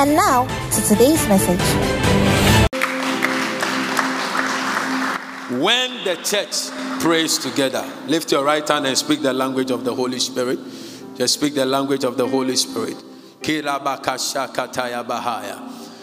And now to today's message. When the church prays together, lift your right hand and speak the language of the Holy Spirit. Just speak the language of the Holy Spirit. Bahaya.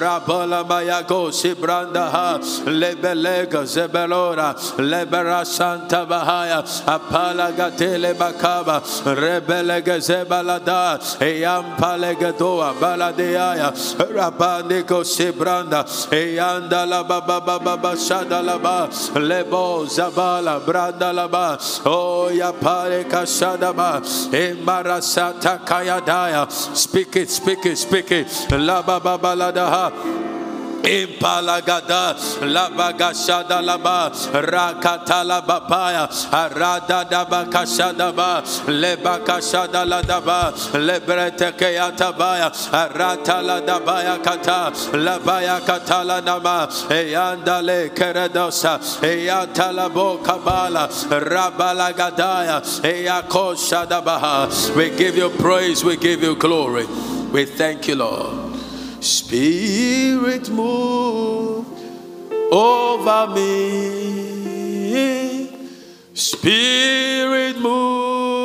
Rabala Mayago Sibranda Ha Lebelega Zebelora Lebera Santa Bahaya Apala Gatele Bakaba Rebelega Zebalada Eyam Palegadoa Baladeaya Rabandiko Sibranda Eyanda la Baba Baba Shada Laba Lebo Zabala Branda Laba Oh Yapale Kashadaba Embarasata Kayadaya. Speak it, speak it, speak it. La Baba Baladaha Impalagada labagashada laba arada lebakashada ladaba lebrete keyata baya arata ladabaya kata labaya kata lanama eyandale keredosa kabala rabalagadaya we give you praise we give you glory. We thank you lord Spirit move over me. Spirit move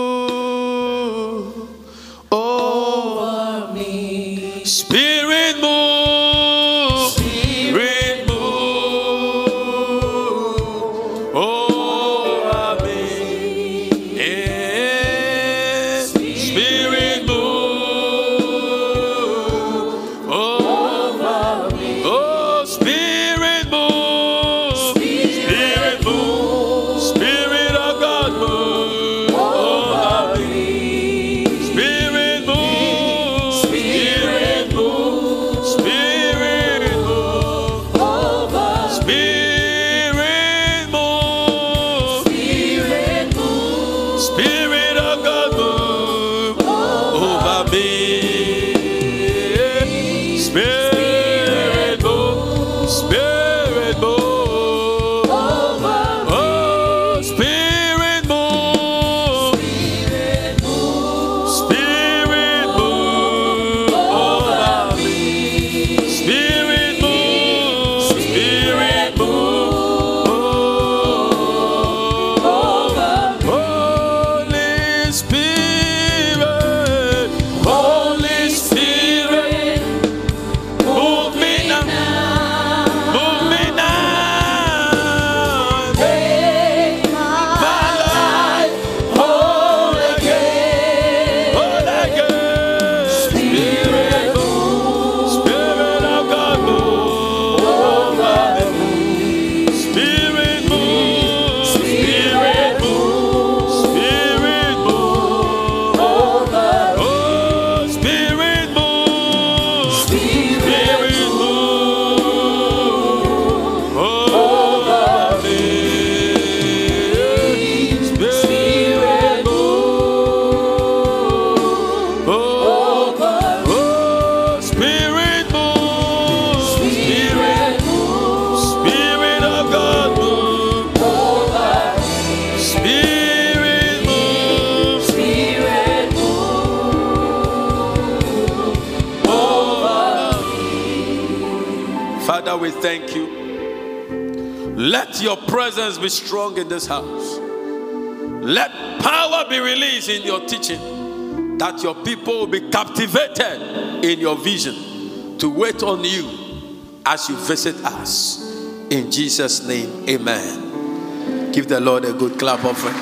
in this house. Let power be released in your teaching, that your people will be captivated in your vision to wait on you as you visit us. In Jesus' name, amen. Give the Lord a good clap offering.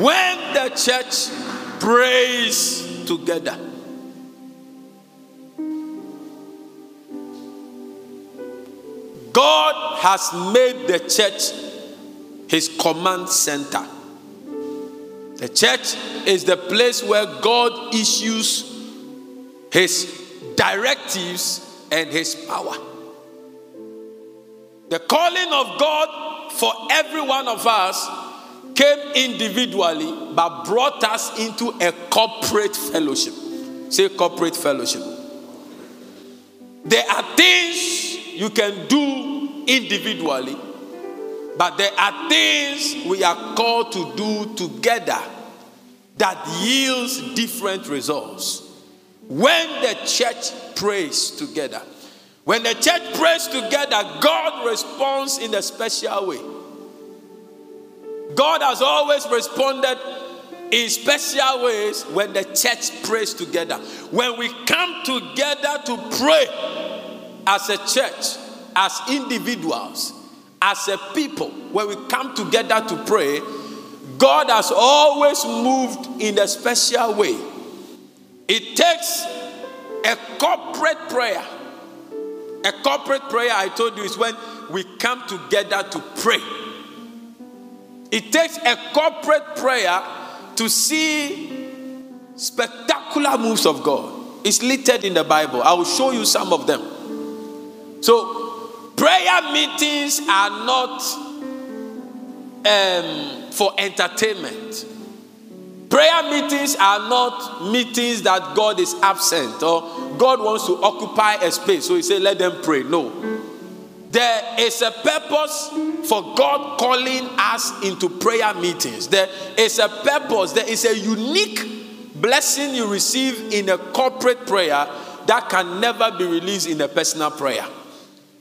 When the church prays together, has made the church his command center. The church is the place where God issues his directives and his power. The calling of God for every one of us came individually but brought us into a corporate fellowship. Say corporate fellowship. There are things you can do individually, but there are things we are called to do together that yields different results. When the church prays together, when the church prays together, God responds in a special way. God has always responded in special ways when the church prays together. When we come together to pray as a church, as individuals, as a people, when we come together to pray, God has always moved in a special way. It takes a corporate prayer. A corporate prayer, I told you, is when we come together to pray. It takes a corporate prayer to see spectacular moves of God. It's listed in the Bible. I will show you some of them. So, prayer meetings are not um, for entertainment. Prayer meetings are not meetings that God is absent or God wants to occupy a space. So he said, let them pray. No. There is a purpose for God calling us into prayer meetings. There is a purpose, there is a unique blessing you receive in a corporate prayer that can never be released in a personal prayer.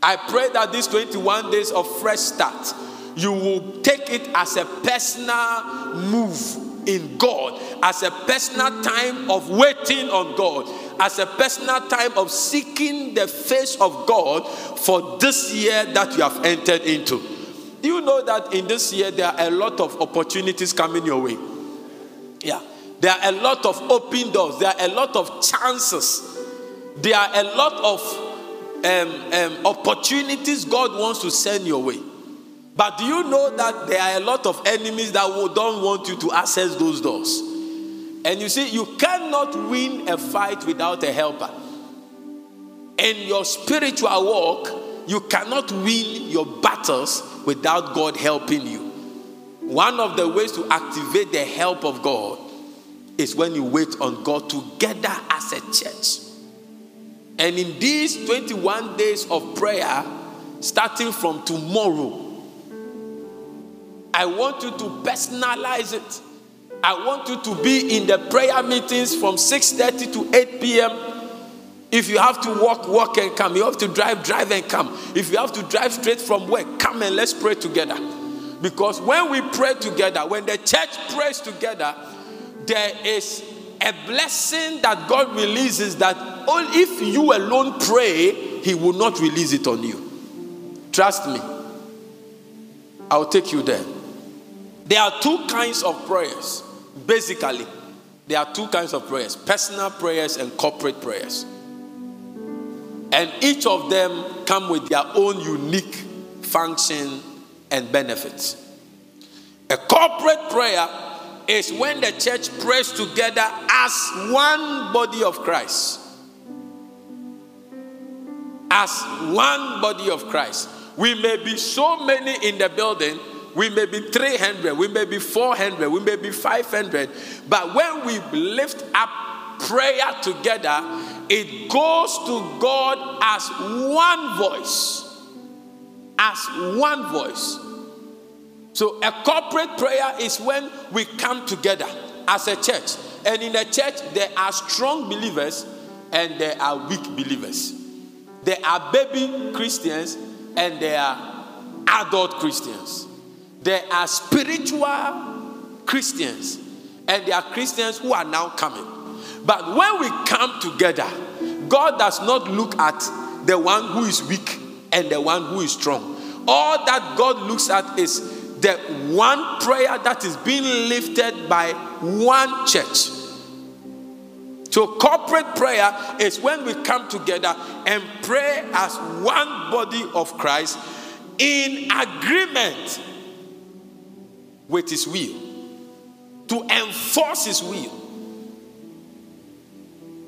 I pray that these 21 days of fresh start, you will take it as a personal move in God, as a personal time of waiting on God, as a personal time of seeking the face of God for this year that you have entered into. Do you know that in this year there are a lot of opportunities coming your way? Yeah. There are a lot of open doors, there are a lot of chances, there are a lot of um, um, opportunities God wants to send your way. But do you know that there are a lot of enemies that don't want you to access those doors? And you see, you cannot win a fight without a helper. In your spiritual walk, you cannot win your battles without God helping you. One of the ways to activate the help of God is when you wait on God together as a church. And in these 21 days of prayer, starting from tomorrow, I want you to personalize it. I want you to be in the prayer meetings from 6:30 to 8 p.m. If you have to walk, walk and come. You have to drive, drive and come. If you have to drive straight from work, come and let's pray together. Because when we pray together, when the church prays together, there is a blessing that God releases that only if you alone pray, He will not release it on you. Trust me. I'll take you there. There are two kinds of prayers. Basically, there are two kinds of prayers personal prayers and corporate prayers. And each of them come with their own unique function and benefits. A corporate prayer is when the church prays together as one body of Christ. As one body of Christ. We may be so many in the building, we may be 300, we may be 400, we may be 500, but when we lift up prayer together, it goes to God as one voice. As one voice. So, a corporate prayer is when we come together as a church. And in a church, there are strong believers and there are weak believers. There are baby Christians and there are adult Christians. There are spiritual Christians and there are Christians who are now coming. But when we come together, God does not look at the one who is weak and the one who is strong. All that God looks at is the one prayer that is being lifted by one church. So, corporate prayer is when we come together and pray as one body of Christ in agreement with His will to enforce His will.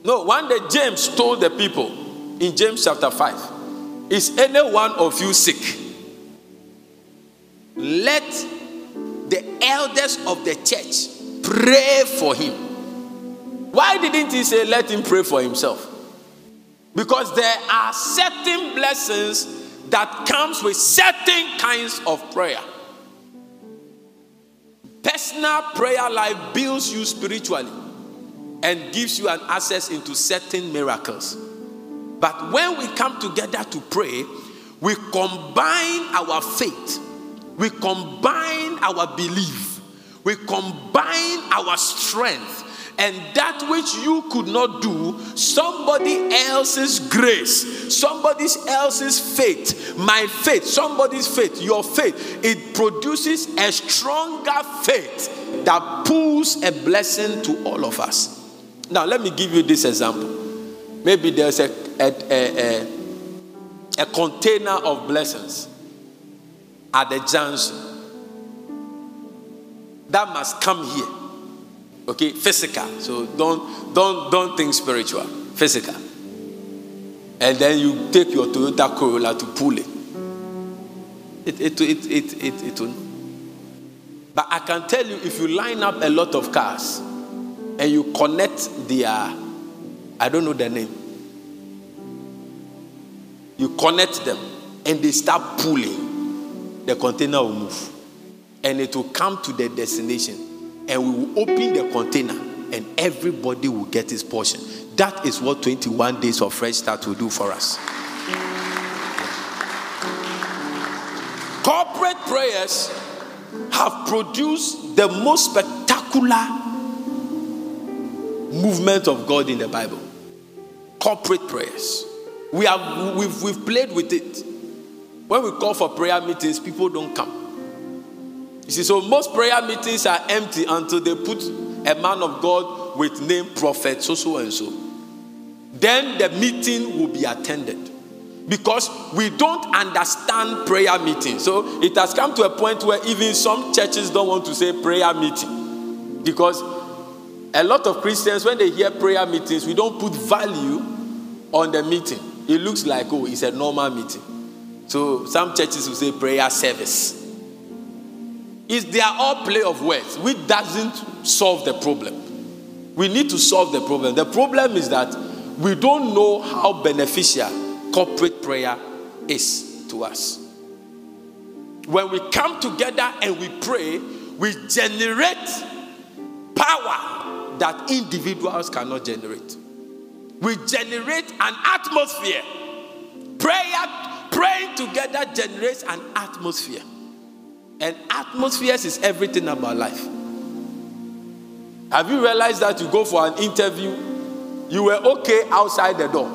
No, one day James told the people in James chapter 5 Is any one of you sick? Let the elders of the church pray for him. Why didn't he say, let him pray for himself? Because there are certain blessings that comes with certain kinds of prayer. Personal prayer life builds you spiritually and gives you an access into certain miracles. But when we come together to pray, we combine our faith, we combine our belief, we combine our strength, and that which you could not do, somebody else's grace, somebody else's faith, my faith, somebody's faith, your faith, it produces a stronger faith that pulls a blessing to all of us. Now, let me give you this example. Maybe there's a, a, a, a, a container of blessings at the junction that must come here. Okay, physical. So don't don't don't think spiritual. Physical. And then you take your Toyota Corolla to pull it. It it it it it, it will. But I can tell you, if you line up a lot of cars and you connect their, I don't know the name, you connect them and they start pulling, the container will move and it will come to the destination and we will open the container and everybody will get his portion. That is what 21 days of fresh start will do for us. Corporate prayers have produced the most spectacular movement of God in the Bible. Corporate prayers. We have we've, we've played with it. When we call for prayer meetings, people don't come. You see, so most prayer meetings are empty until they put a man of God with name prophet, so so and so. Then the meeting will be attended. Because we don't understand prayer meeting. So it has come to a point where even some churches don't want to say prayer meeting. Because a lot of Christians, when they hear prayer meetings, we don't put value on the meeting. It looks like, oh, it's a normal meeting. So some churches will say prayer service. It's, they are all play of words, which doesn't solve the problem. We need to solve the problem. The problem is that we don't know how beneficial corporate prayer is to us. When we come together and we pray, we generate power that individuals cannot generate. We generate an atmosphere. Prayer, praying together generates an atmosphere. And atmospheres is everything about life. Have you realized that you go for an interview, you were okay outside the door,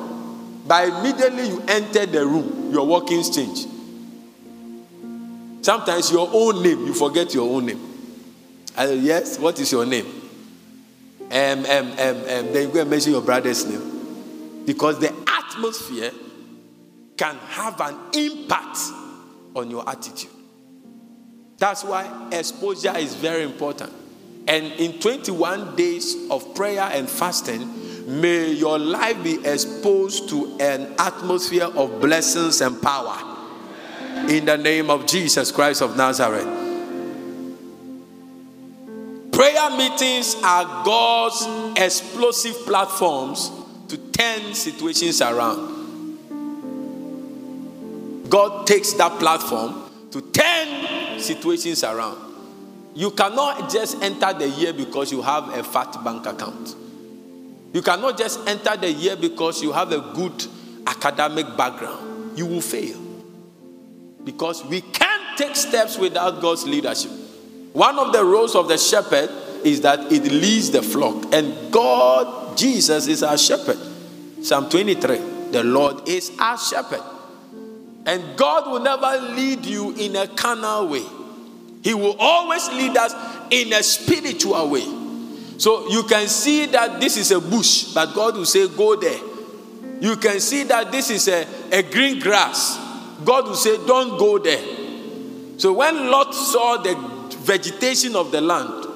but immediately you enter the room, your workings change. Sometimes your own name, you forget your own name. I said, yes, what is your name? Um, um, um, um, then you go and mention your brother's name. Because the atmosphere can have an impact on your attitude. That's why exposure is very important. And in 21 days of prayer and fasting, may your life be exposed to an atmosphere of blessings and power. In the name of Jesus Christ of Nazareth. Prayer meetings are God's explosive platforms to turn situations around. God takes that platform to turn situations around. You cannot just enter the year because you have a fat bank account. You cannot just enter the year because you have a good academic background. You will fail. Because we can't take steps without God's leadership. One of the roles of the shepherd is that it leads the flock. And God, Jesus, is our shepherd. Psalm 23 The Lord is our shepherd. And God will never lead you in a carnal way, He will always lead us in a spiritual way. So you can see that this is a bush, but God will say, Go there. You can see that this is a, a green grass. God will say, Don't go there. So when Lot saw the vegetation of the land,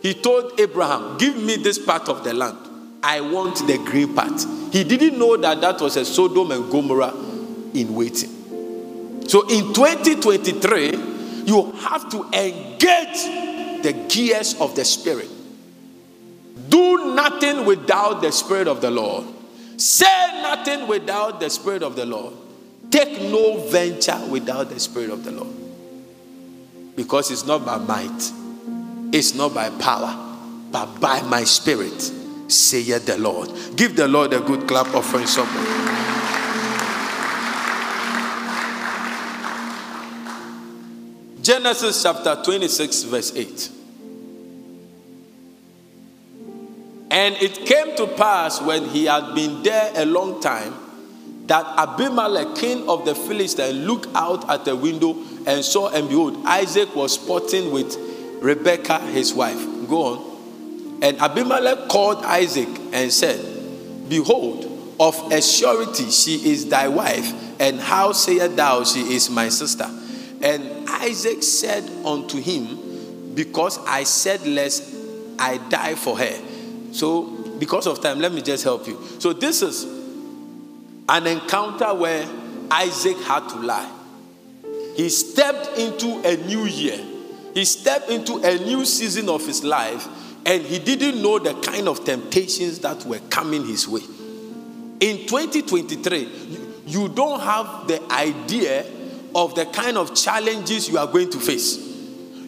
he told Abraham, Give me this part of the land. I want the green part. He didn't know that that was a Sodom and Gomorrah in waiting. So in 2023, you have to engage the gears of the Spirit. Do nothing without the Spirit of the Lord. Say nothing without the Spirit of the Lord. Take no venture without the Spirit of the Lord. Because it's not by might, it's not by power, but by my Spirit, saith the Lord. Give the Lord a good clap offering someone. Genesis chapter 26, verse 8. And it came to pass when he had been there a long time that Abimelech, king of the Philistines, looked out at the window and saw, and behold, Isaac was sporting with Rebekah, his wife. Go on. And Abimelech called Isaac and said, Behold, of a surety she is thy wife, and how sayest thou she is my sister? And Isaac said unto him, Because I said, Lest I die for her. So, because of time, let me just help you. So, this is an encounter where Isaac had to lie. He stepped into a new year, he stepped into a new season of his life, and he didn't know the kind of temptations that were coming his way. In 2023, you don't have the idea of the kind of challenges you are going to face.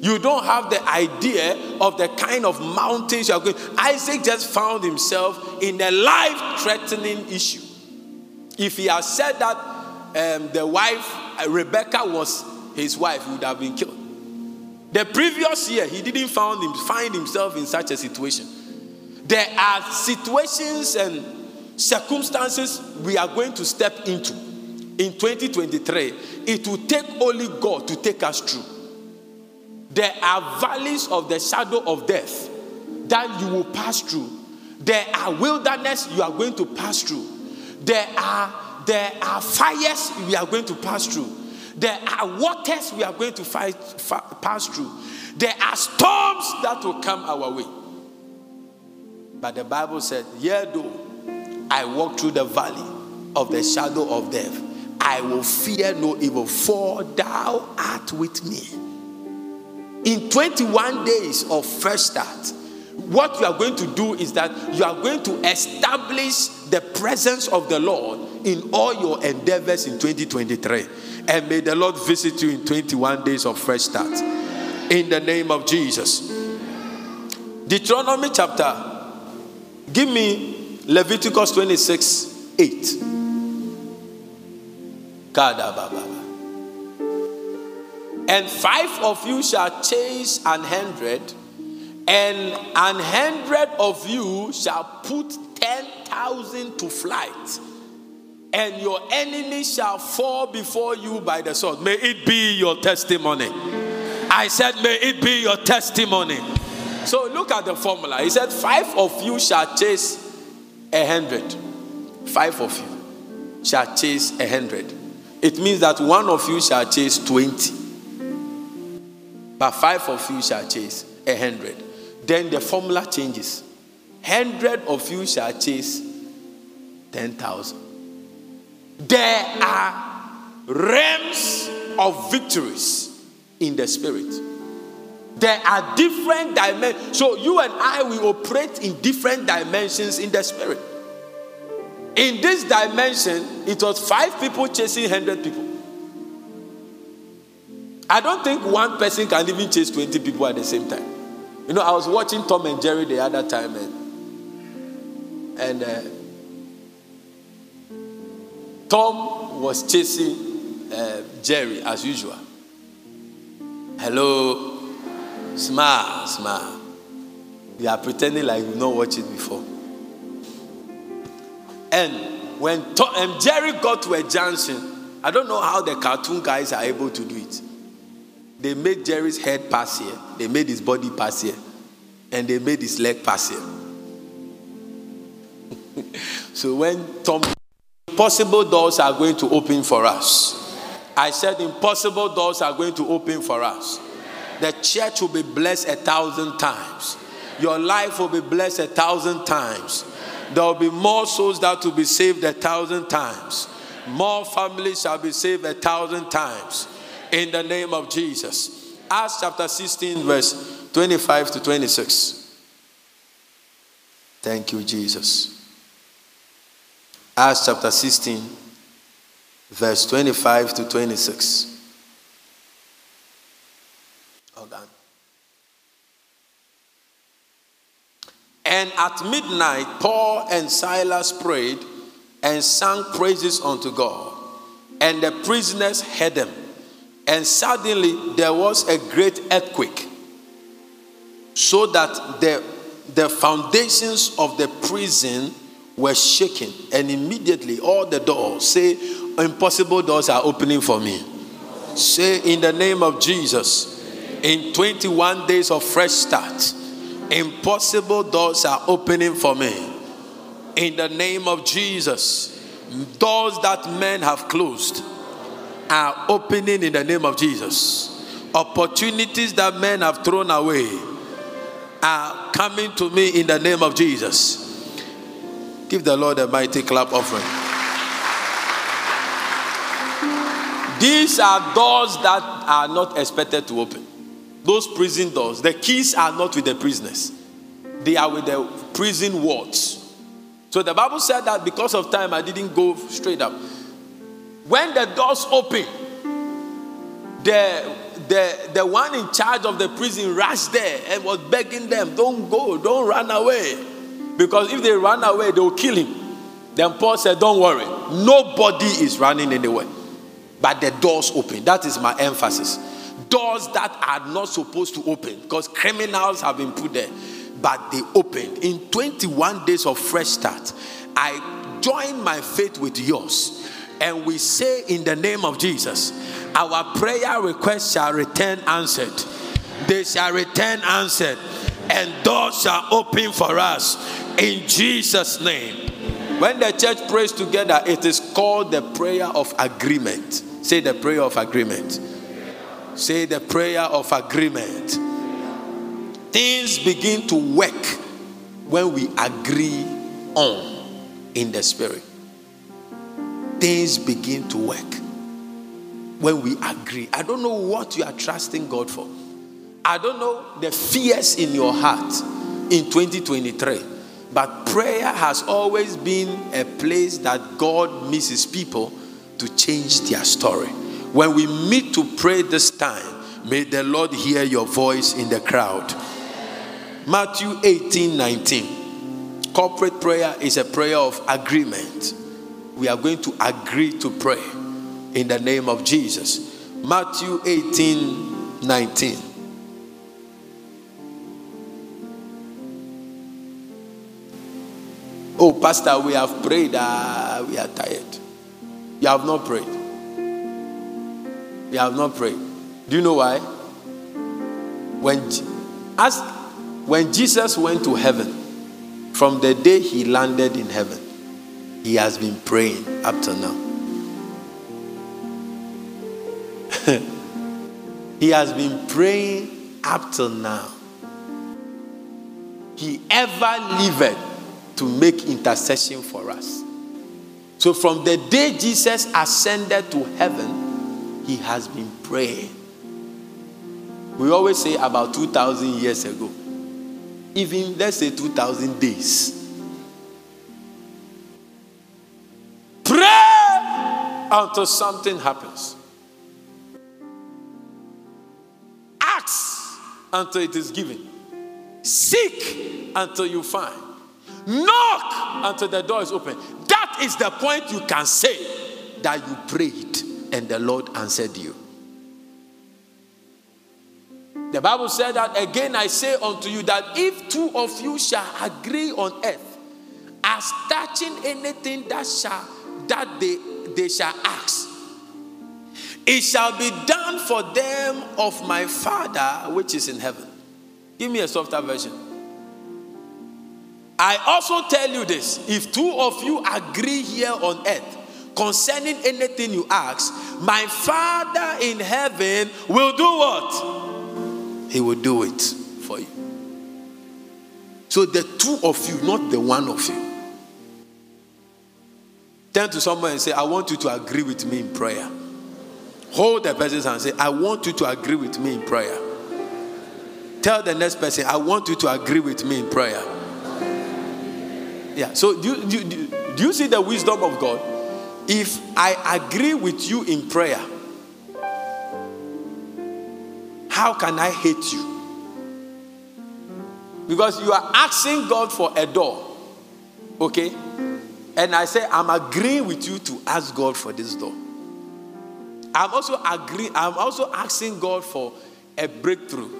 You don't have the idea of the kind of mountains you are going. Isaac just found himself in a life-threatening issue. If he had said that um, the wife uh, Rebecca was his wife, he would have been killed. The previous year, he didn't find, him, find himself in such a situation. There are situations and circumstances we are going to step into in 2023. It will take only God to take us through. There are valleys of the shadow of death that you will pass through. There are wilderness you are going to pass through. There are there are fires we are going to pass through. There are waters we are going to fight, pass through. There are storms that will come our way. But the Bible said, Yea, though I walk through the valley of the shadow of death, I will fear no evil, for thou art with me. In 21 days of fresh start, what you are going to do is that you are going to establish the presence of the Lord in all your endeavors in 2023. And may the Lord visit you in 21 days of fresh start. In the name of Jesus. Deuteronomy chapter, give me Leviticus 26 8. And five of you shall chase an hundred, and an hundred of you shall put ten thousand to flight, and your enemy shall fall before you by the sword. May it be your testimony. I said, May it be your testimony. So look at the formula. He said, Five of you shall chase a hundred. Five of you shall chase a hundred. It means that one of you shall chase 20. But five of you shall chase a hundred. Then the formula changes. Hundred of you shall chase 10,000. There are realms of victories in the spirit. There are different dimensions. So you and I, we operate in different dimensions in the spirit. In this dimension, it was five people chasing 100 people. I don't think one person can even chase 20 people at the same time. You know, I was watching Tom and Jerry the other time, and, and uh, Tom was chasing uh, Jerry as usual. Hello, smile, smile. You are pretending like you've not watched it before. And when to- and um, Jerry got to a junction, I don't know how the cartoon guys are able to do it. They made Jerry's head pass here, they made his body pass here, and they made his leg pass here. so when Tom, impossible doors are going to open for us. I said impossible doors are going to open for us. The church will be blessed a thousand times. Your life will be blessed a thousand times. There will be more souls that will be saved a thousand times. More families shall be saved a thousand times. In the name of Jesus. Acts chapter 16, verse 25 to 26. Thank you, Jesus. Acts chapter 16, verse 25 to 26. Hold on. And at midnight, Paul and Silas prayed and sang praises unto God. And the prisoners heard them. And suddenly there was a great earthquake, so that the, the foundations of the prison were shaken. And immediately all the doors, say, impossible doors are opening for me. Say, in the name of Jesus, in 21 days of fresh start, impossible doors are opening for me. In the name of Jesus, doors that men have closed are opening in the name of Jesus. Opportunities that men have thrown away are coming to me in the name of Jesus. Give the Lord a mighty clap offering. These are doors that are not expected to open. Those prison doors, the keys are not with the prisoners, they are with the prison wards. So the Bible said that because of time, I didn't go straight up. When the doors open, the, the, the one in charge of the prison rushed there and was begging them, Don't go, don't run away. Because if they run away, they will kill him. Then Paul said, Don't worry, nobody is running anywhere. But the doors open. That is my emphasis. Doors that are not supposed to open because criminals have been put there, but they opened. In 21 days of fresh start, I join my faith with yours and we say in the name of Jesus, our prayer requests shall return answered. They shall return answered, and doors shall open for us in Jesus' name. When the church prays together, it is called the prayer of agreement. Say the prayer of agreement. Say the prayer of agreement. Things begin to work when we agree on in the spirit. Things begin to work when we agree. I don't know what you are trusting God for. I don't know the fears in your heart in 2023. But prayer has always been a place that God misses people to change their story. When we meet to pray this time, may the Lord hear your voice in the crowd. Matthew 18 19. Corporate prayer is a prayer of agreement. We are going to agree to pray in the name of Jesus. Matthew 18 19. Oh, Pastor, we have prayed. Uh, we are tired. You have not prayed. You have not prayed. Do you know why? When, ask, when Jesus went to heaven, from the day he landed in heaven, he has been praying up to now. he has been praying up till now. He ever lived to make intercession for us. So, from the day Jesus ascended to heaven, he has been praying. We always say about 2,000 years ago, even let's say 2,000 days. Pray until something happens. Ask until it is given. Seek until you find. Knock until the door is open. That is the point you can say that you prayed and the Lord answered you. The Bible said that again I say unto you that if two of you shall agree on earth as touching anything that shall that they, they shall ask. It shall be done for them of my Father which is in heaven. Give me a softer version. I also tell you this if two of you agree here on earth concerning anything you ask, my Father in heaven will do what? He will do it for you. So the two of you, not the one of you. Turn to someone and say, I want you to agree with me in prayer. Hold the person's hand and say, I want you to agree with me in prayer. Tell the next person, I want you to agree with me in prayer. Yeah, so do, do, do, do you see the wisdom of God? If I agree with you in prayer, how can I hate you? Because you are asking God for a door, okay? And I say, I'm agreeing with you to ask God for this door. I'm also agreeing, I'm also asking God for a breakthrough.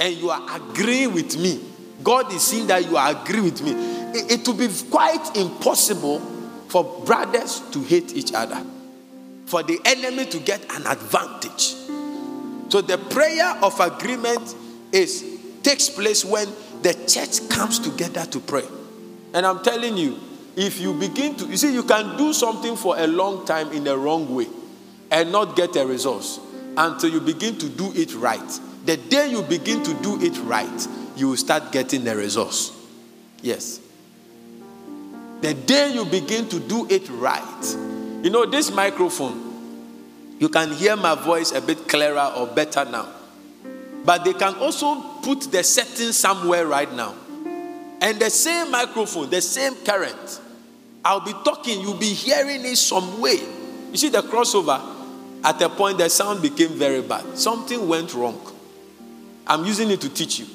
And you are agreeing with me. God is seeing that you are agreeing with me. It, it will be quite impossible for brothers to hate each other, for the enemy to get an advantage. So the prayer of agreement is takes place when the church comes together to pray. And I'm telling you, if you begin to, you see, you can do something for a long time in the wrong way and not get a result until you begin to do it right. The day you begin to do it right, you will start getting the results. Yes. The day you begin to do it right. You know, this microphone, you can hear my voice a bit clearer or better now. But they can also put the setting somewhere right now. And the same microphone, the same current, I'll be talking, you'll be hearing it some way. You see, the crossover, at a point, the sound became very bad. Something went wrong. I'm using it to teach you.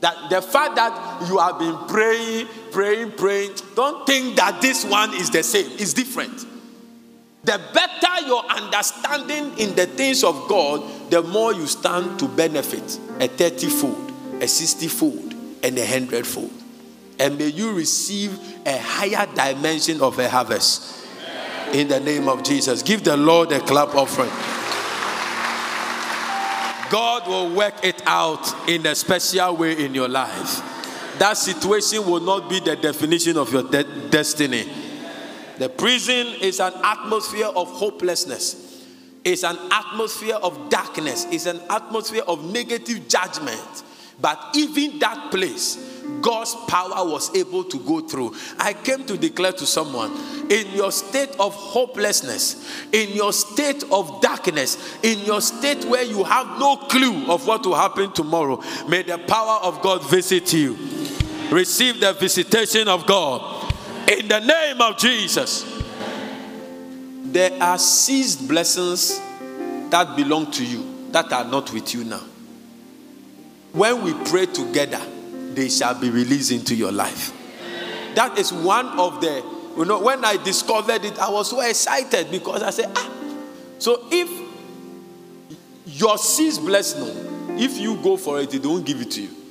That the fact that you have been praying, praying, praying, don't think that this one is the same. It's different. The better your understanding in the things of God, the more you stand to benefit a 30 fold, a 60 fold, and a 100 fold. And may you receive a higher dimension of a harvest. In the name of Jesus. Give the Lord a clap offering. God will work it out in a special way in your life. That situation will not be the definition of your de- destiny. The prison is an atmosphere of hopelessness, it's an atmosphere of darkness, it's an atmosphere of negative judgment. But even that place, God's power was able to go through. I came to declare to someone in your state of hopelessness, in your state of darkness, in your state where you have no clue of what will happen tomorrow, may the power of God visit you. Receive the visitation of God in the name of Jesus. There are seized blessings that belong to you that are not with you now. When we pray together, they shall be released into your life. That is one of the, you know, when I discovered it, I was so excited because I said, ah, so if your seized blessing, if you go for it, they don't give it to you.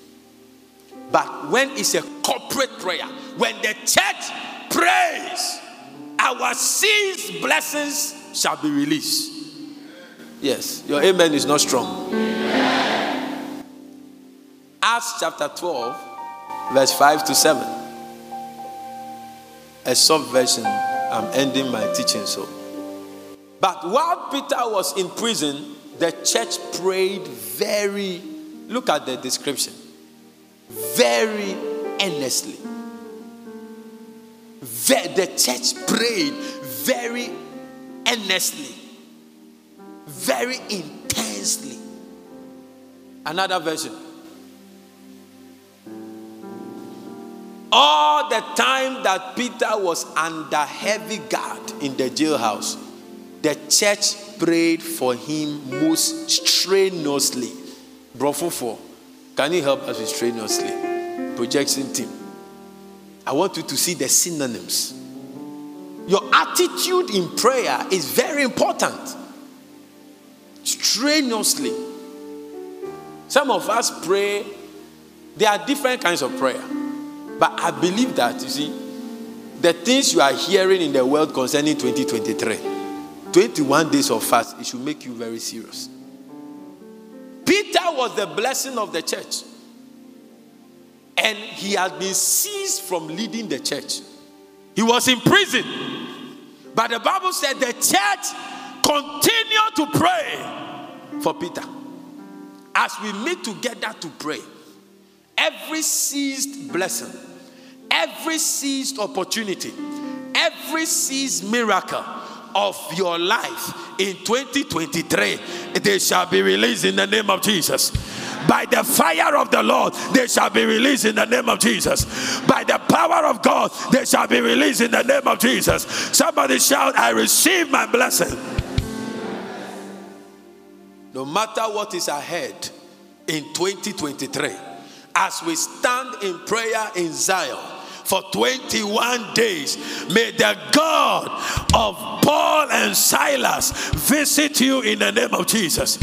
But when it's a corporate prayer, when the church prays, our seized blessings shall be released. Yes, your amen is not strong. Acts chapter 12, verse 5 to 7. A soft version. I'm ending my teaching so. But while Peter was in prison, the church prayed very, look at the description, very earnestly. The church prayed very earnestly, very intensely. Another version. All the time that Peter was under heavy guard in the jailhouse, the church prayed for him most strenuously. Brofofo, can you help us with strenuously? Projection team. I want you to see the synonyms. Your attitude in prayer is very important. Strenuously. Some of us pray, there are different kinds of prayer. But I believe that, you see, the things you are hearing in the world concerning 2023, 21 days of fast, it should make you very serious. Peter was the blessing of the church. And he had been seized from leading the church. He was in prison. But the Bible said the church continued to pray for Peter. As we meet together to pray, every seized blessing, every seized opportunity, every seized miracle of your life in 2023, they shall be released in the name of Jesus. By the fire of the Lord, they shall be released in the name of Jesus. By the power of God, they shall be released in the name of Jesus. Somebody shout, I receive my blessing. No matter what is ahead in 2023, as we stand in prayer in Zion, for 21 days. May the God of Paul and Silas visit you in the name of Jesus.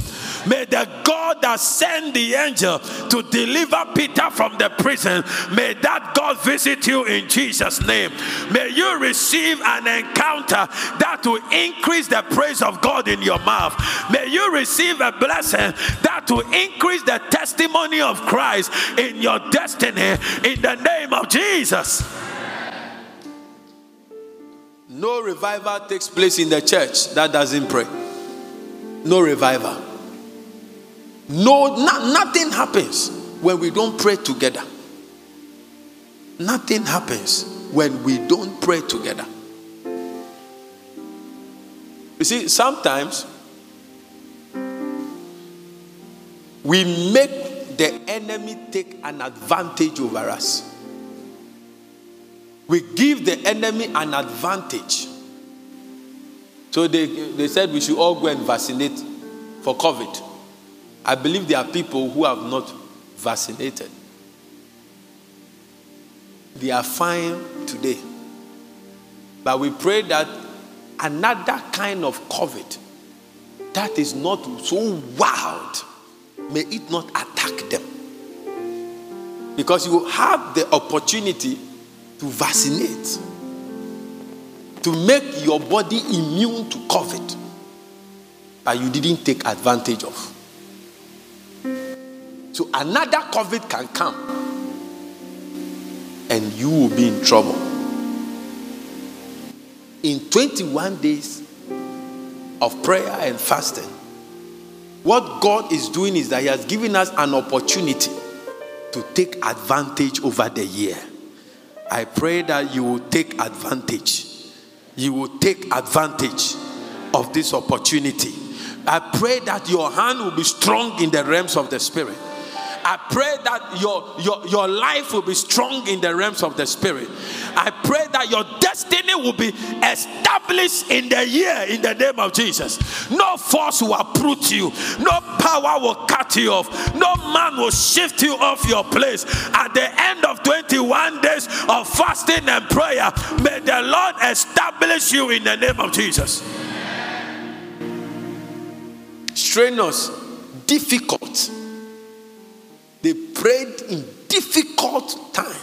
May the God that sent the angel to deliver Peter from the prison, may that God visit you in Jesus' name. May you receive an encounter that will increase the praise of God in your mouth. May you receive a blessing that will increase the testimony of Christ in your destiny in the name of Jesus. No revival takes place in the church that doesn't pray. No revival. No, no, nothing happens when we don't pray together. Nothing happens when we don't pray together. You see, sometimes we make the enemy take an advantage over us. We give the enemy an advantage. So they, they said we should all go and vaccinate for COVID. I believe there are people who have not vaccinated. They are fine today. But we pray that another kind of COVID that is not so wild may it not attack them. Because you have the opportunity to vaccinate, to make your body immune to COVID, but you didn't take advantage of. So another COVID can come and you will be in trouble. In 21 days of prayer and fasting, what God is doing is that He has given us an opportunity to take advantage over the year. I pray that you will take advantage. You will take advantage of this opportunity. I pray that your hand will be strong in the realms of the Spirit. I pray that your, your, your life will be strong in the realms of the spirit. I pray that your destiny will be established in the year in the name of Jesus. No force will uproot you, no power will cut you off, no man will shift you off your place. At the end of 21 days of fasting and prayer, may the Lord establish you in the name of Jesus. Strenuous, difficult they prayed in difficult time.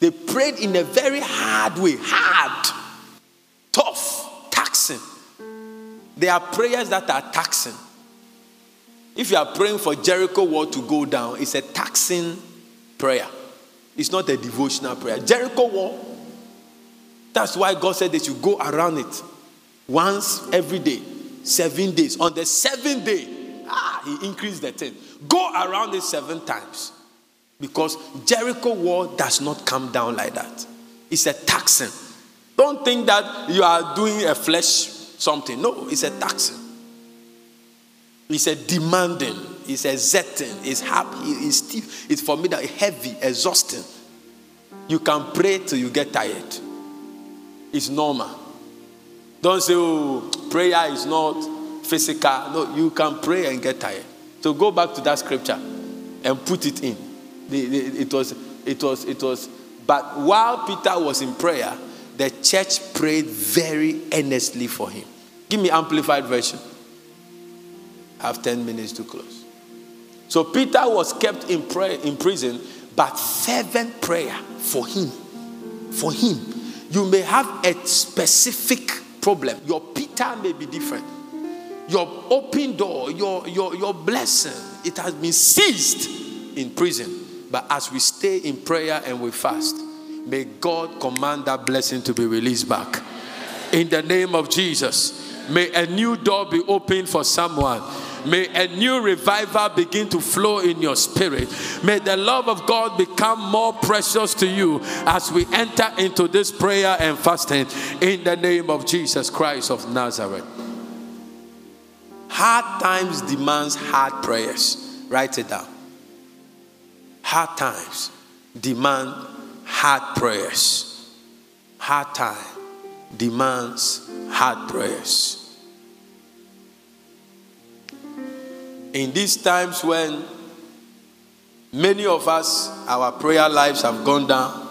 They prayed in a very hard way, hard, tough, taxing. There are prayers that are taxing. If you are praying for Jericho wall to go down, it's a taxing prayer. It's not a devotional prayer. Jericho wall, that's why God said that you go around it once every day, seven days. On the seventh day, ah, he increased the thing. Go around it seven times. Because Jericho wall does not come down like that. It's a taxing. Don't think that you are doing a flesh something. No, it's a taxing. It's a demanding. It's exerting. It's happy. It's stiff. It's formidable. Heavy. Exhausting. You can pray till you get tired. It's normal. Don't say, oh, prayer is not physical. No, you can pray and get tired. So go back to that scripture and put it in. It was, it was, it was. But while Peter was in prayer, the church prayed very earnestly for him. Give me amplified version. I have 10 minutes to close. So Peter was kept in prayer in prison, but fervent prayer for him. for Him. You may have a specific problem. Your Peter may be different. Your open door, your, your, your blessing, it has been seized in prison. But as we stay in prayer and we fast, may God command that blessing to be released back. In the name of Jesus. May a new door be opened for someone. May a new revival begin to flow in your spirit. May the love of God become more precious to you as we enter into this prayer and fasting in the name of Jesus Christ of Nazareth. Hard times demands hard prayers. Write it down. Hard times demand hard prayers. Hard time demands hard prayers. In these times when many of us, our prayer lives have gone down,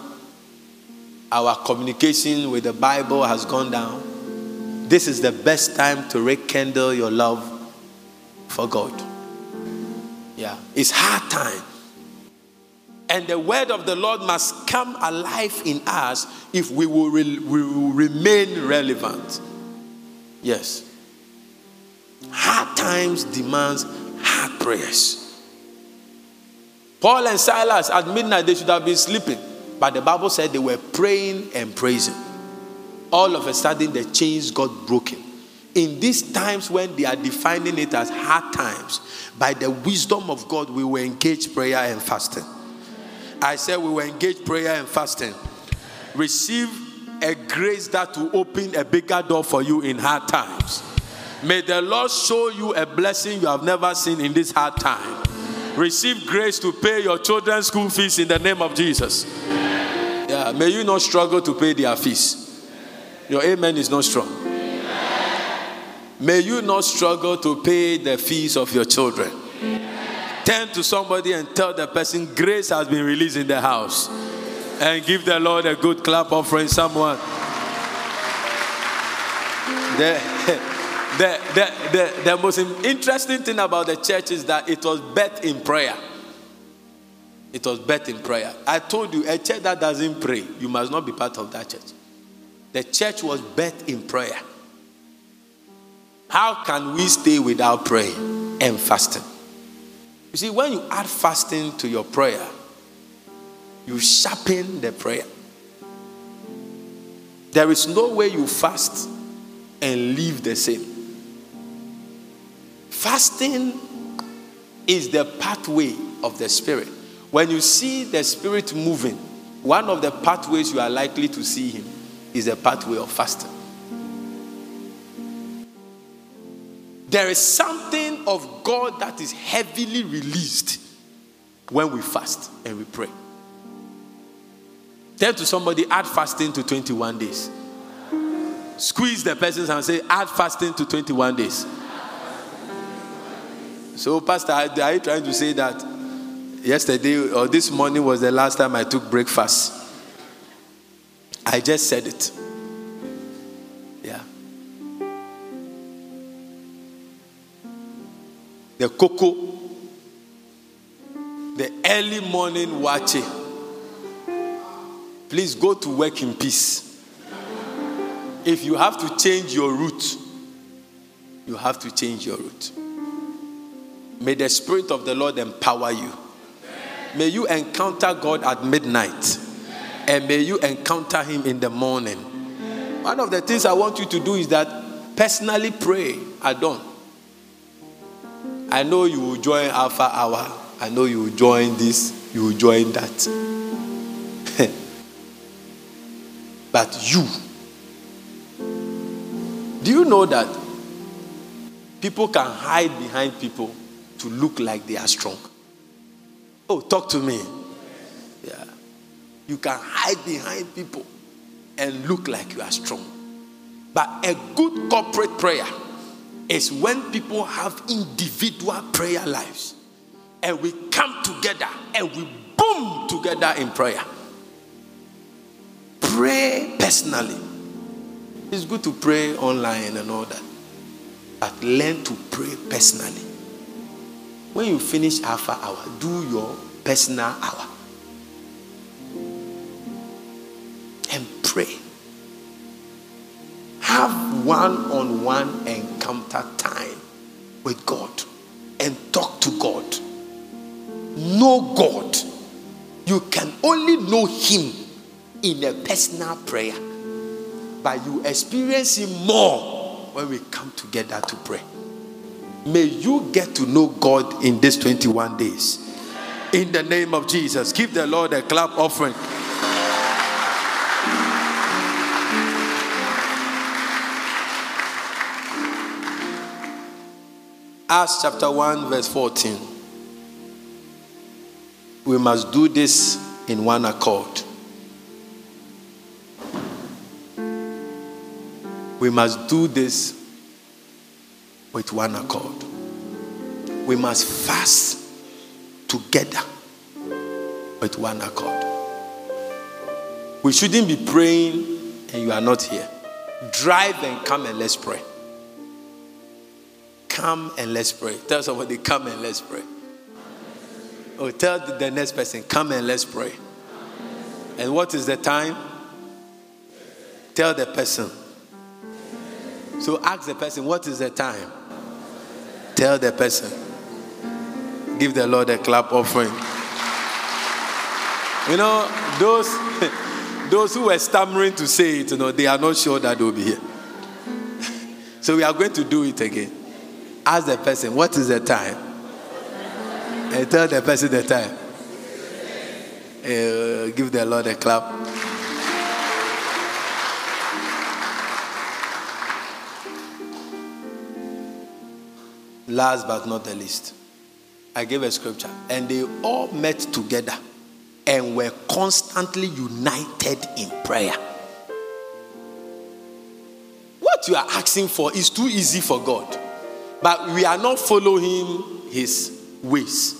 our communication with the Bible has gone down, this is the best time to rekindle your love for God. Yeah, it's hard time. And the word of the Lord must come alive in us if we will, re- we will remain relevant. Yes. Hard times demands hard prayers. Paul and Silas at midnight they should have been sleeping, but the Bible said they were praying and praising. All of a sudden the chains got broken. In these times when they are defining it as hard times, by the wisdom of God, we will engage prayer and fasting. I said we will engage prayer and fasting. Receive a grace that will open a bigger door for you in hard times. May the Lord show you a blessing you have never seen in this hard time. Receive grace to pay your children's school fees in the name of Jesus. Yeah, may you not struggle to pay their fees. Your amen is not strong. May you not struggle to pay the fees of your children. Turn to somebody and tell the person, Grace has been released in the house. And give the Lord a good clap offering, someone. The, the, the, the, the most interesting thing about the church is that it was birthed in prayer. It was birthed in prayer. I told you, a church that doesn't pray, you must not be part of that church. The church was birthed in prayer. How can we stay without praying and fasting? You see, when you add fasting to your prayer, you sharpen the prayer. There is no way you fast and leave the same. Fasting is the pathway of the Spirit. When you see the Spirit moving, one of the pathways you are likely to see Him is the pathway of fasting. There is something of God that is heavily released when we fast and we pray. Tell to somebody, add fasting to 21 days. Squeeze the person and say, add fasting to 21 days. So, Pastor, are you trying to say that yesterday or this morning was the last time I took breakfast? I just said it. The cocoa, the early morning watching. Please go to work in peace. If you have to change your route, you have to change your route. May the Spirit of the Lord empower you. May you encounter God at midnight. And may you encounter Him in the morning. One of the things I want you to do is that personally pray at dawn. I know you will join Alpha Hour. I know you will join this, you will join that. but you, do you know that people can hide behind people to look like they are strong? Oh, talk to me. Yeah. You can hide behind people and look like you are strong. But a good corporate prayer is when people have individual prayer lives and we come together and we boom together in prayer. Pray personally. It's good to pray online and all that, but learn to pray personally. When you finish Alpha Hour, do your personal hour. and pray. Have one on one encounter time with God and talk to God. Know God. You can only know Him in a personal prayer, but you experience Him more when we come together to pray. May you get to know God in these 21 days. In the name of Jesus, give the Lord a clap offering. Acts chapter 1, verse 14. We must do this in one accord. We must do this with one accord. We must fast together with one accord. We shouldn't be praying and you are not here. Drive and come and let's pray. Come and let's pray. Tell somebody, come and let's pray. Or oh, tell the next person, come and let's pray. And what is the time? Tell the person. So ask the person, what is the time? Tell the person. Give the Lord a clap offering. You know, those those who were stammering to say it, you know, they are not sure that they'll be here. so we are going to do it again. Ask the person, what is the time? And tell the person the time. Uh, give the Lord a clap. Last but not the least, I gave a scripture, and they all met together and were constantly united in prayer. What you are asking for is too easy for God. But we are not following his ways.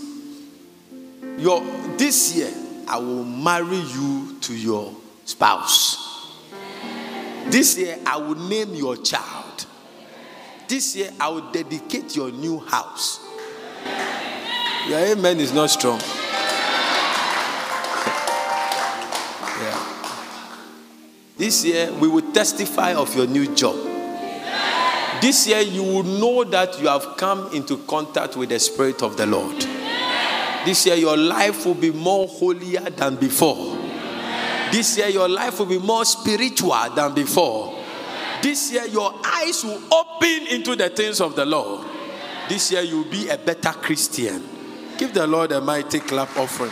Your, this year, I will marry you to your spouse. This year, I will name your child. This year, I will dedicate your new house. Your amen is not strong. yeah. This year, we will testify of your new job. This year, you will know that you have come into contact with the Spirit of the Lord. This year, your life will be more holier than before. This year, your life will be more spiritual than before. This year, your eyes will open into the things of the Lord. This year, you'll be a better Christian. Give the Lord a mighty clap offering.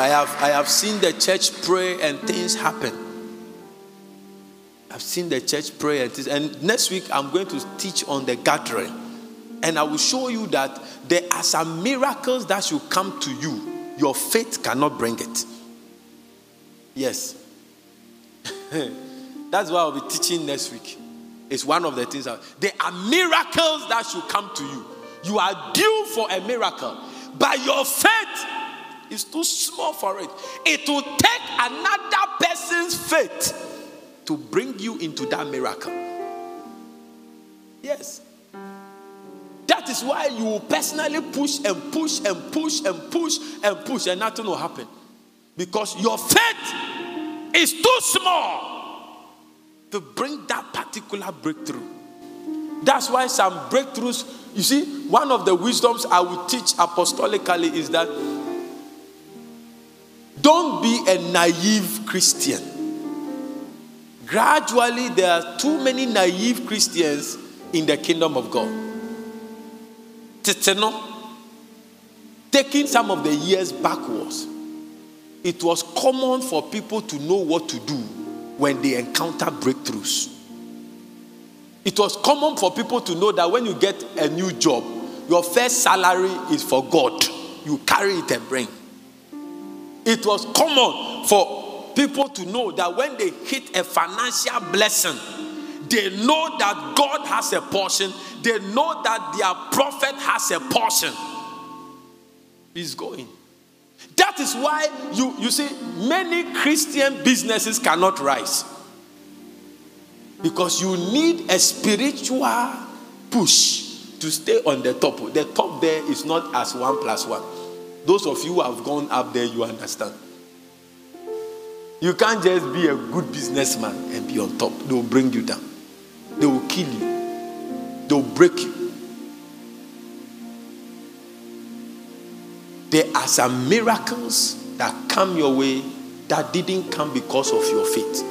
I have, I have seen the church pray and things happen. I've seen the church pray and, next week I'm going to teach on the gathering. And I will show you that there are some miracles that should come to you. Your faith cannot bring it. Yes. That's why I'll be teaching next week. It's one of the things that there are miracles that should come to you. You are due for a miracle, but your faith is too small for it. It will take another person's faith to bring you into that miracle. Yes. That is why you will personally push and push and push and push and push, and nothing will happen. Because your faith is too small to bring that particular breakthrough. That's why some breakthroughs, you see, one of the wisdoms I will teach apostolically is that don't be a naive Christian. Gradually, there are too many naive Christians in the kingdom of God. Taking some of the years backwards, it was common for people to know what to do when they encounter breakthroughs. It was common for people to know that when you get a new job, your first salary is for God. You carry it and bring. It was common for people to know that when they hit a financial blessing, they know that God has a portion, they know that their prophet has a portion. He's going. That is why you, you see many Christian businesses cannot rise. Because you need a spiritual push to stay on the top. The top there is not as one plus one. Those of you who have gone up there, you understand. You can't just be a good businessman and be on top. They will bring you down. They will kill you. They will break you. There are some miracles that come your way that didn't come because of your faith.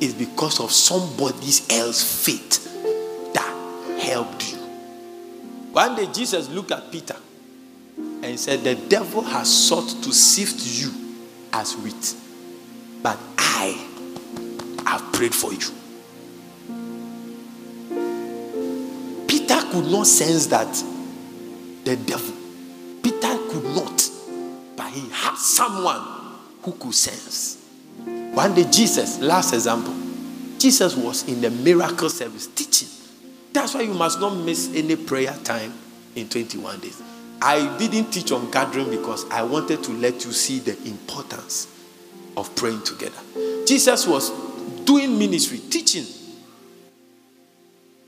It's because of somebody else's faith that helped you. One day Jesus looked at Peter and said, The devil has sought to sift you as wheat but I have prayed for you. Peter could not sense that the devil. Peter could not, but he had someone who could sense. One day, Jesus, last example, Jesus was in the miracle service teaching. That's why you must not miss any prayer time in 21 days. I didn't teach on gathering because I wanted to let you see the importance of praying together. Jesus was doing ministry, teaching.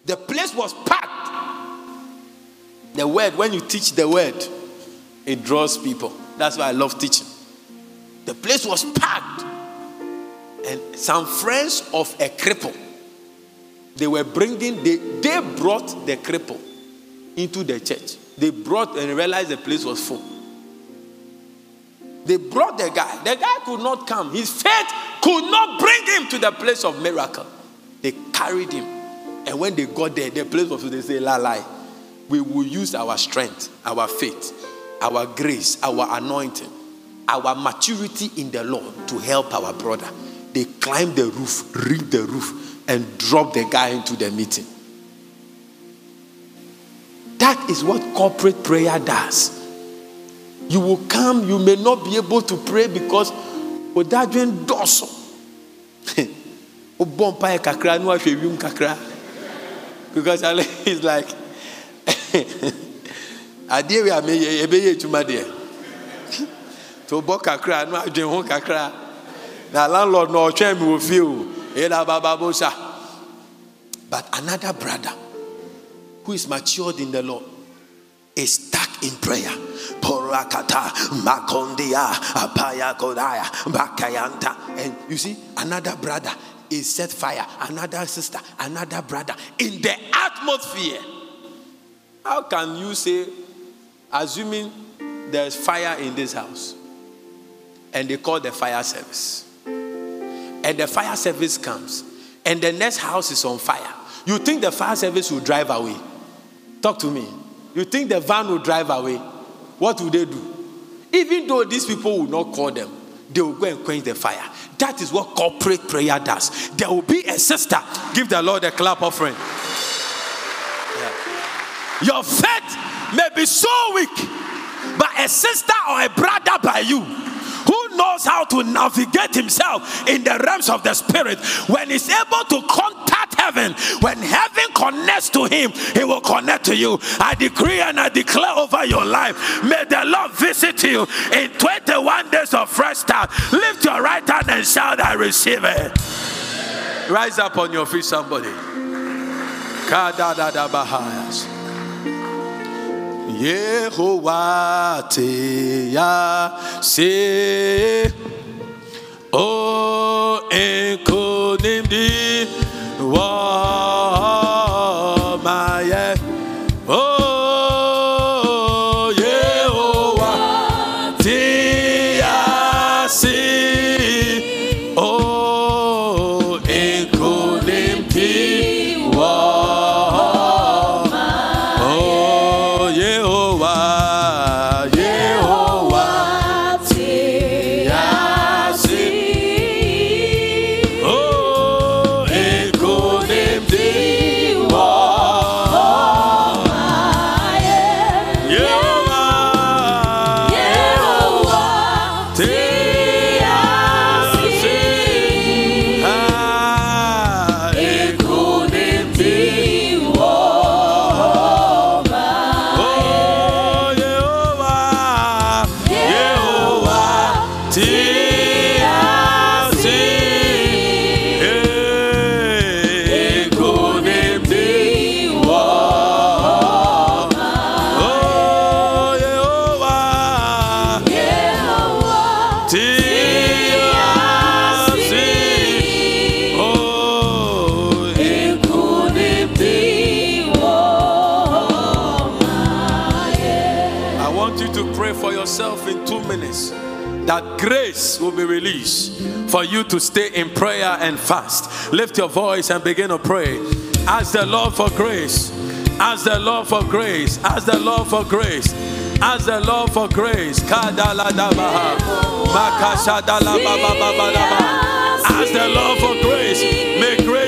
The place was packed. The word, when you teach the word, it draws people. That's why I love teaching. The place was packed. And some friends of a cripple, they were bringing, they, they brought the cripple into the church. They brought and realized the place was full. They brought the guy. The guy could not come. His faith could not bring him to the place of miracle. They carried him. And when they got there, the place was, they say, la lie. We will use our strength, our faith, our grace, our anointing, our maturity in the Lord to help our brother. They climbed the roof, rigged the roof, and dropped the guy into the meeting. That is what corporate prayer does. You will come, you may not be able to pray because odadwen dɔɔso wobɔ mpaeɛ kakra na wahwɛ wiem kakra. Because it's like adeɛ wei a meyɛ yɛbɛyɛ adwuma deɛ nti wobɔ kakra na adwen ho kakra. Na landlord na ɔtwɛn me wɔ fie o ɛyɛ bababosa but another brother who is matured in the Lord is stuck in prayer. Porakata, Makondia, Apaya Kodaya, Bakayanta. And you see, another brother is set fire, another sister, another brother in the atmosphere. How can you say, assuming there's fire in this house, and they call the fire service, and the fire service comes, and the next house is on fire? You think the fire service will drive away? Talk to me. You think the van will drive away? What will they do? Even though these people will not call them, they will go and quench the fire. That is what corporate prayer does. There will be a sister. Give the Lord a clap offering. Yeah. Your faith may be so weak, but a sister or a brother by you who knows how to navigate himself in the realms of the spirit when he's able to contact heaven. When heaven connects to him he will connect to you. I decree and i declare over your life may the lord visit you in 21 days of fresh start. Lift your right hand and shout i receive it. Rise up on your feet somebody. Yehovah te ya se o oh, enkonimdi wa for you to stay in prayer and fast. Lift your voice and begin to pray. Ask the Lord for grace. Ask the Lord for grace. Ask the Lord for grace. Ask the Lord for grace. Ask the Lord for grace.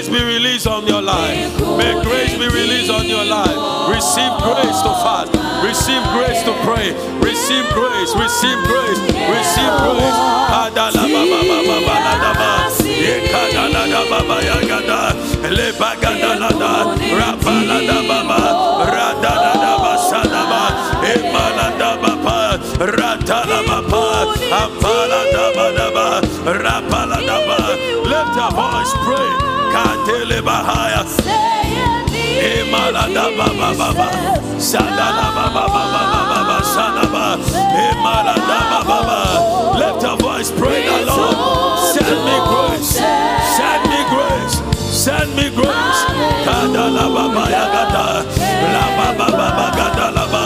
Grace be released on your life. May grace be released on your life. Receive grace to fast. Receive grace to pray. Receive grace. Receive grace. Receive grace. Lift your voice, pray. Katele Bahaya. Emalada Baba Baba. Sadala Baba Baba Baba Sadaba. Emalada Baba Baba. Lift your voice, pray the Lord. Send me grace. Send me grace. Send me grace. Kadala Baba Yagada. La Baba Baba Gadalaba.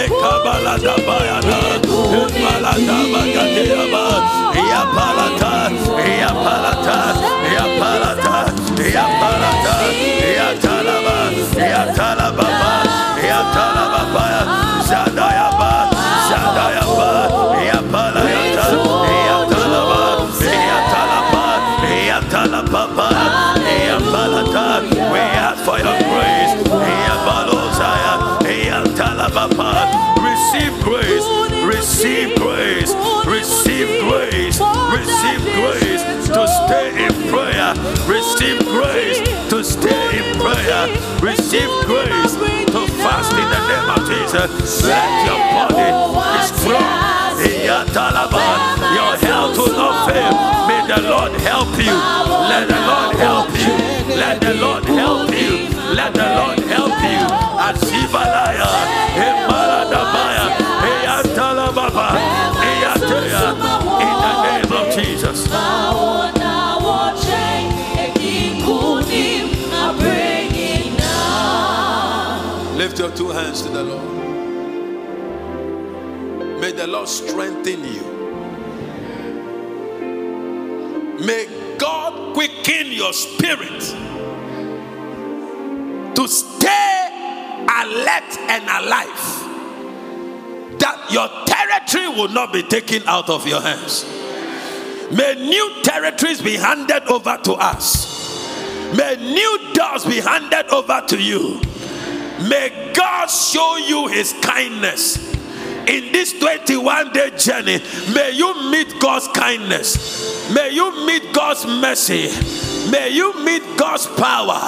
Ekabala Dabayana. Emalada Bagadeyaba. Yapalata. Yapalata. Yapalata. Receive grace. Receive grace. Receive grace. Receive grace stay in prayer. Receive grace to fast in the name of Jesus. Let your body be strong. Your health will not fail. May the Lord help you. Let the Lord help you. Let the Lord help you. Let the Lord help you. Asibalaya. Emaladabaya. Eyatalababa. Eyateya. In the name of Jesus. Lift your two hands to the Lord. May the Lord strengthen you. May God quicken your spirit to stay alert and alive. That your territory will not be taken out of your hands. May new territories be handed over to us. May new doors be handed over to you. May God show you his kindness. In this 21 day journey, may you meet God's kindness. May you meet God's mercy. May you meet God's power.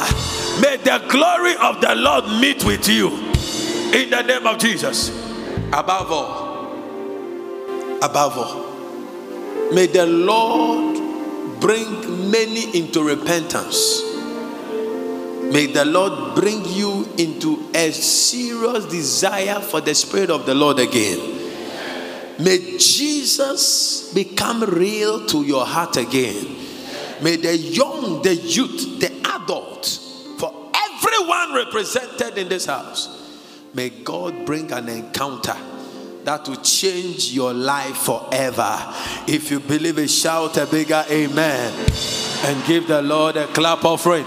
May the glory of the Lord meet with you. In the name of Jesus. Above all, above all, may the Lord bring many into repentance. May the Lord bring you into a serious desire for the Spirit of the Lord again. May Jesus become real to your heart again. May the young, the youth, the adult, for everyone represented in this house, may God bring an encounter that will change your life forever. If you believe it, shout a bigger amen and give the Lord a clap offering.